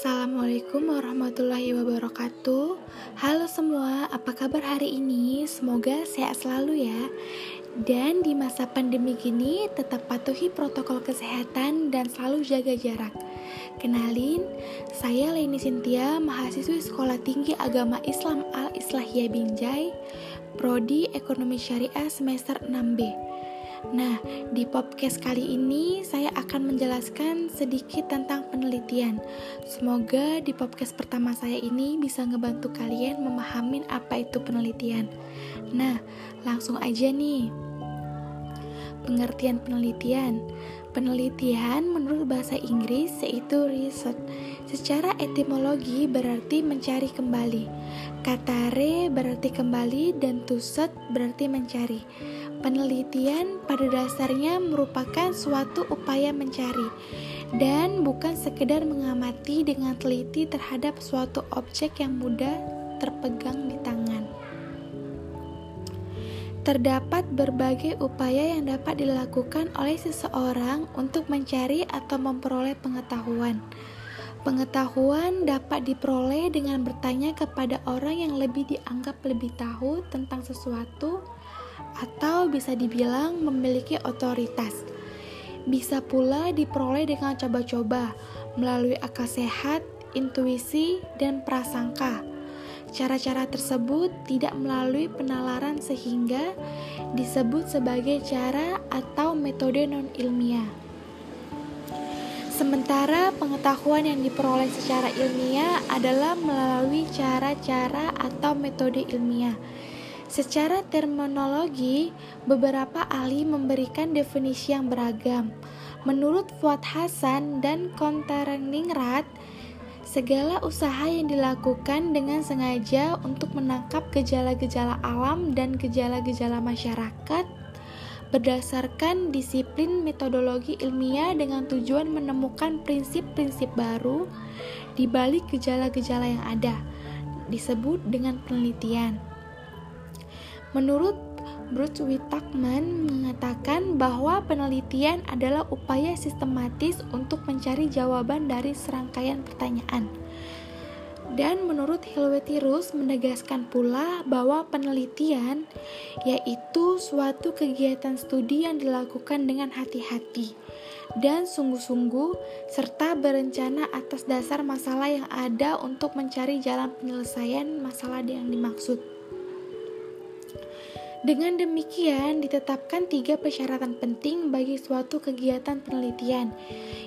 Assalamualaikum warahmatullahi wabarakatuh. Halo semua, apa kabar hari ini? Semoga sehat selalu ya. Dan di masa pandemi gini, tetap patuhi protokol kesehatan dan selalu jaga jarak. Kenalin, saya Leni Sintia, mahasiswi Sekolah Tinggi Agama Islam Al-Islahiyah Binjai, Prodi Ekonomi Syariah semester 6B. Nah, di podcast kali ini saya akan menjelaskan sedikit tentang penelitian. Semoga di podcast pertama saya ini bisa ngebantu kalian memahami apa itu penelitian. Nah, langsung aja nih. Pengertian penelitian. Penelitian menurut bahasa Inggris yaitu research. Secara etimologi berarti mencari kembali. Kata re berarti kembali dan to search berarti mencari. Penelitian pada dasarnya merupakan suatu upaya mencari dan bukan sekedar mengamati dengan teliti terhadap suatu objek yang mudah terpegang di tangan. Terdapat berbagai upaya yang dapat dilakukan oleh seseorang untuk mencari atau memperoleh pengetahuan. Pengetahuan dapat diperoleh dengan bertanya kepada orang yang lebih dianggap lebih tahu tentang sesuatu atau bisa dibilang memiliki otoritas. Bisa pula diperoleh dengan coba-coba melalui akal sehat, intuisi, dan prasangka. Cara-cara tersebut tidak melalui penalaran sehingga disebut sebagai cara atau metode non-ilmiah. Sementara pengetahuan yang diperoleh secara ilmiah adalah melalui cara-cara atau metode ilmiah Secara terminologi, beberapa ahli memberikan definisi yang beragam. Menurut Fuad Hasan dan Kontareningrat, segala usaha yang dilakukan dengan sengaja untuk menangkap gejala-gejala alam dan gejala-gejala masyarakat berdasarkan disiplin metodologi ilmiah dengan tujuan menemukan prinsip-prinsip baru di balik gejala-gejala yang ada disebut dengan penelitian. Menurut Bruce Whittakman mengatakan bahwa penelitian adalah upaya sistematis untuk mencari jawaban dari serangkaian pertanyaan. Dan menurut Helvetius menegaskan pula bahwa penelitian yaitu suatu kegiatan studi yang dilakukan dengan hati-hati dan sungguh-sungguh serta berencana atas dasar masalah yang ada untuk mencari jalan penyelesaian masalah yang dimaksud. Dengan demikian, ditetapkan tiga persyaratan penting bagi suatu kegiatan penelitian.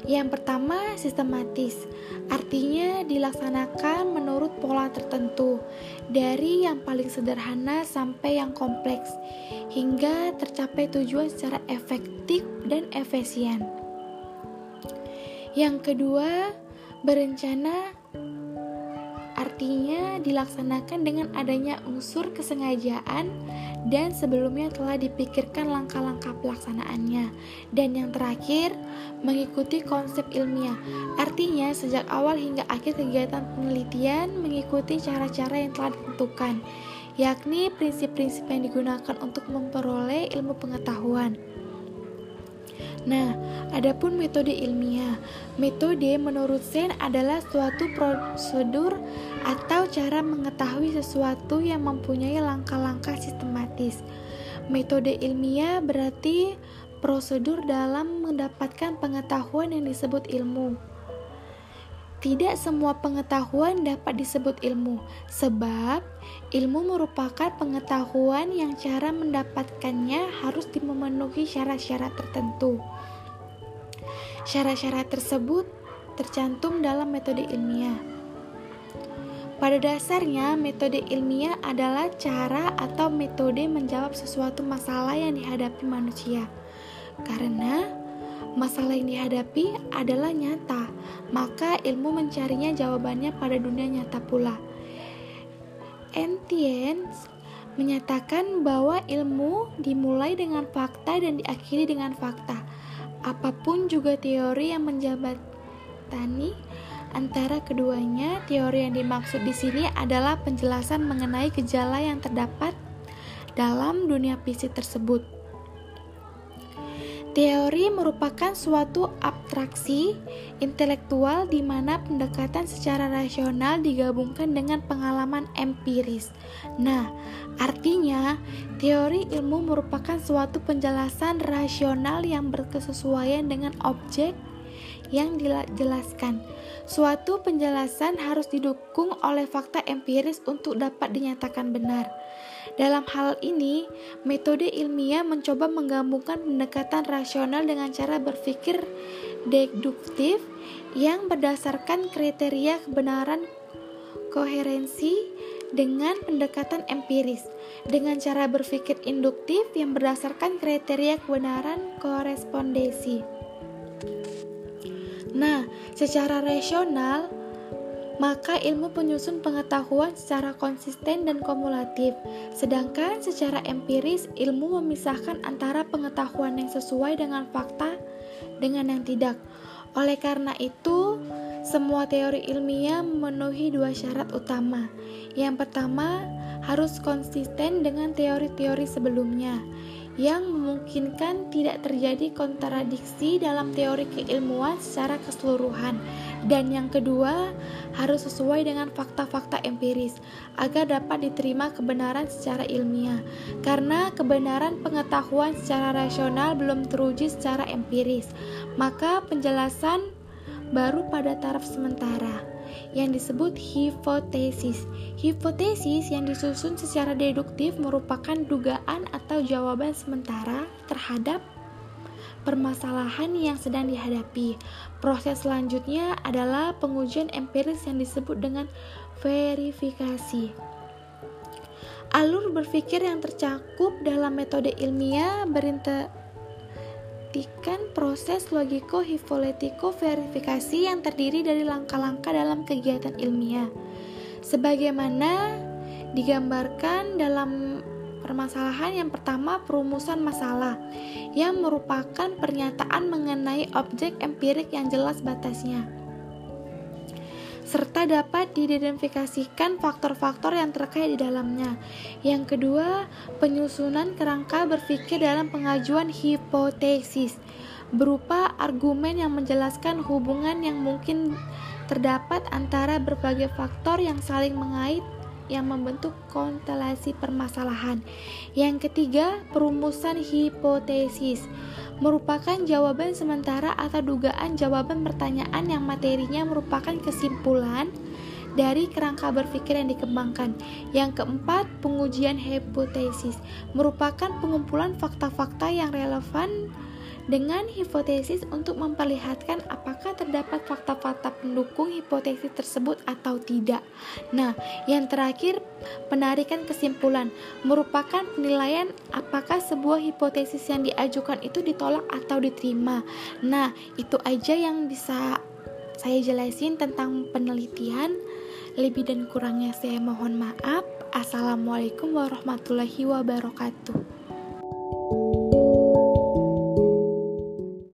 Yang pertama, sistematis, artinya dilaksanakan menurut pola tertentu, dari yang paling sederhana sampai yang kompleks, hingga tercapai tujuan secara efektif dan efisien. Yang kedua, berencana artinya dilaksanakan dengan adanya unsur kesengajaan dan sebelumnya telah dipikirkan langkah-langkah pelaksanaannya. Dan yang terakhir, mengikuti konsep ilmiah. Artinya, sejak awal hingga akhir kegiatan penelitian mengikuti cara-cara yang telah ditentukan, yakni prinsip-prinsip yang digunakan untuk memperoleh ilmu pengetahuan. Nah, adapun metode ilmiah. Metode menurut Sen adalah suatu prosedur atau cara mengetahui sesuatu yang mempunyai langkah-langkah sistematis. Metode ilmiah berarti prosedur dalam mendapatkan pengetahuan yang disebut ilmu. Tidak semua pengetahuan dapat disebut ilmu, sebab ilmu merupakan pengetahuan yang cara mendapatkannya harus memenuhi syarat-syarat tertentu. Syarat-syarat tersebut tercantum dalam metode ilmiah. Pada dasarnya, metode ilmiah adalah cara atau metode menjawab sesuatu masalah yang dihadapi manusia. Karena masalah yang dihadapi adalah nyata, maka ilmu mencarinya jawabannya pada dunia nyata pula. Entienne menyatakan bahwa ilmu dimulai dengan fakta dan diakhiri dengan fakta. Apa pun juga teori yang menjabatani antara keduanya, teori yang dimaksud di sini adalah penjelasan mengenai gejala yang terdapat dalam dunia fisik tersebut. Teori merupakan suatu abstraksi intelektual di mana pendekatan secara rasional digabungkan dengan pengalaman empiris. Nah, artinya teori ilmu merupakan suatu penjelasan rasional yang berkesesuaian dengan objek yang dijelaskan. Suatu penjelasan harus didukung oleh fakta empiris untuk dapat dinyatakan benar. Dalam hal ini, metode ilmiah mencoba menggabungkan pendekatan rasional dengan cara berpikir deduktif yang berdasarkan kriteria kebenaran koherensi dengan pendekatan empiris dengan cara berpikir induktif yang berdasarkan kriteria kebenaran korespondensi. Nah, secara rasional, maka ilmu penyusun pengetahuan secara konsisten dan kumulatif. Sedangkan secara empiris, ilmu memisahkan antara pengetahuan yang sesuai dengan fakta dengan yang tidak. Oleh karena itu, semua teori ilmiah memenuhi dua syarat utama. Yang pertama, harus konsisten dengan teori-teori sebelumnya yang memungkinkan tidak terjadi kontradiksi dalam teori keilmuan secara keseluruhan. Dan yang kedua, harus sesuai dengan fakta-fakta empiris agar dapat diterima kebenaran secara ilmiah. Karena kebenaran pengetahuan secara rasional belum teruji secara empiris, maka penjelasan baru pada taraf sementara yang disebut hipotesis. Hipotesis yang disusun secara deduktif merupakan dugaan atau jawaban sementara terhadap permasalahan yang sedang dihadapi. Proses selanjutnya adalah pengujian empiris yang disebut dengan verifikasi. Alur berpikir yang tercakup dalam metode ilmiah berinter membuktikan proses logiko-hipoletiko verifikasi yang terdiri dari langkah-langkah dalam kegiatan ilmiah. Sebagaimana digambarkan dalam permasalahan yang pertama perumusan masalah yang merupakan pernyataan mengenai objek empirik yang jelas batasnya serta dapat diidentifikasikan faktor-faktor yang terkait di dalamnya. Yang kedua, penyusunan kerangka berpikir dalam pengajuan hipotesis berupa argumen yang menjelaskan hubungan yang mungkin terdapat antara berbagai faktor yang saling mengait yang membentuk konstelasi permasalahan. Yang ketiga, perumusan hipotesis merupakan jawaban sementara atau dugaan jawaban pertanyaan yang materinya merupakan kesimpulan dari kerangka berpikir yang dikembangkan. Yang keempat, pengujian hipotesis merupakan pengumpulan fakta-fakta yang relevan dengan hipotesis untuk memperlihatkan apakah terdapat fakta-fakta pendukung hipotesis tersebut atau tidak. Nah, yang terakhir, penarikan kesimpulan merupakan penilaian apakah sebuah hipotesis yang diajukan itu ditolak atau diterima. Nah, itu aja yang bisa saya jelasin tentang penelitian. Lebih dan kurangnya saya mohon maaf. Assalamualaikum warahmatullahi wabarakatuh.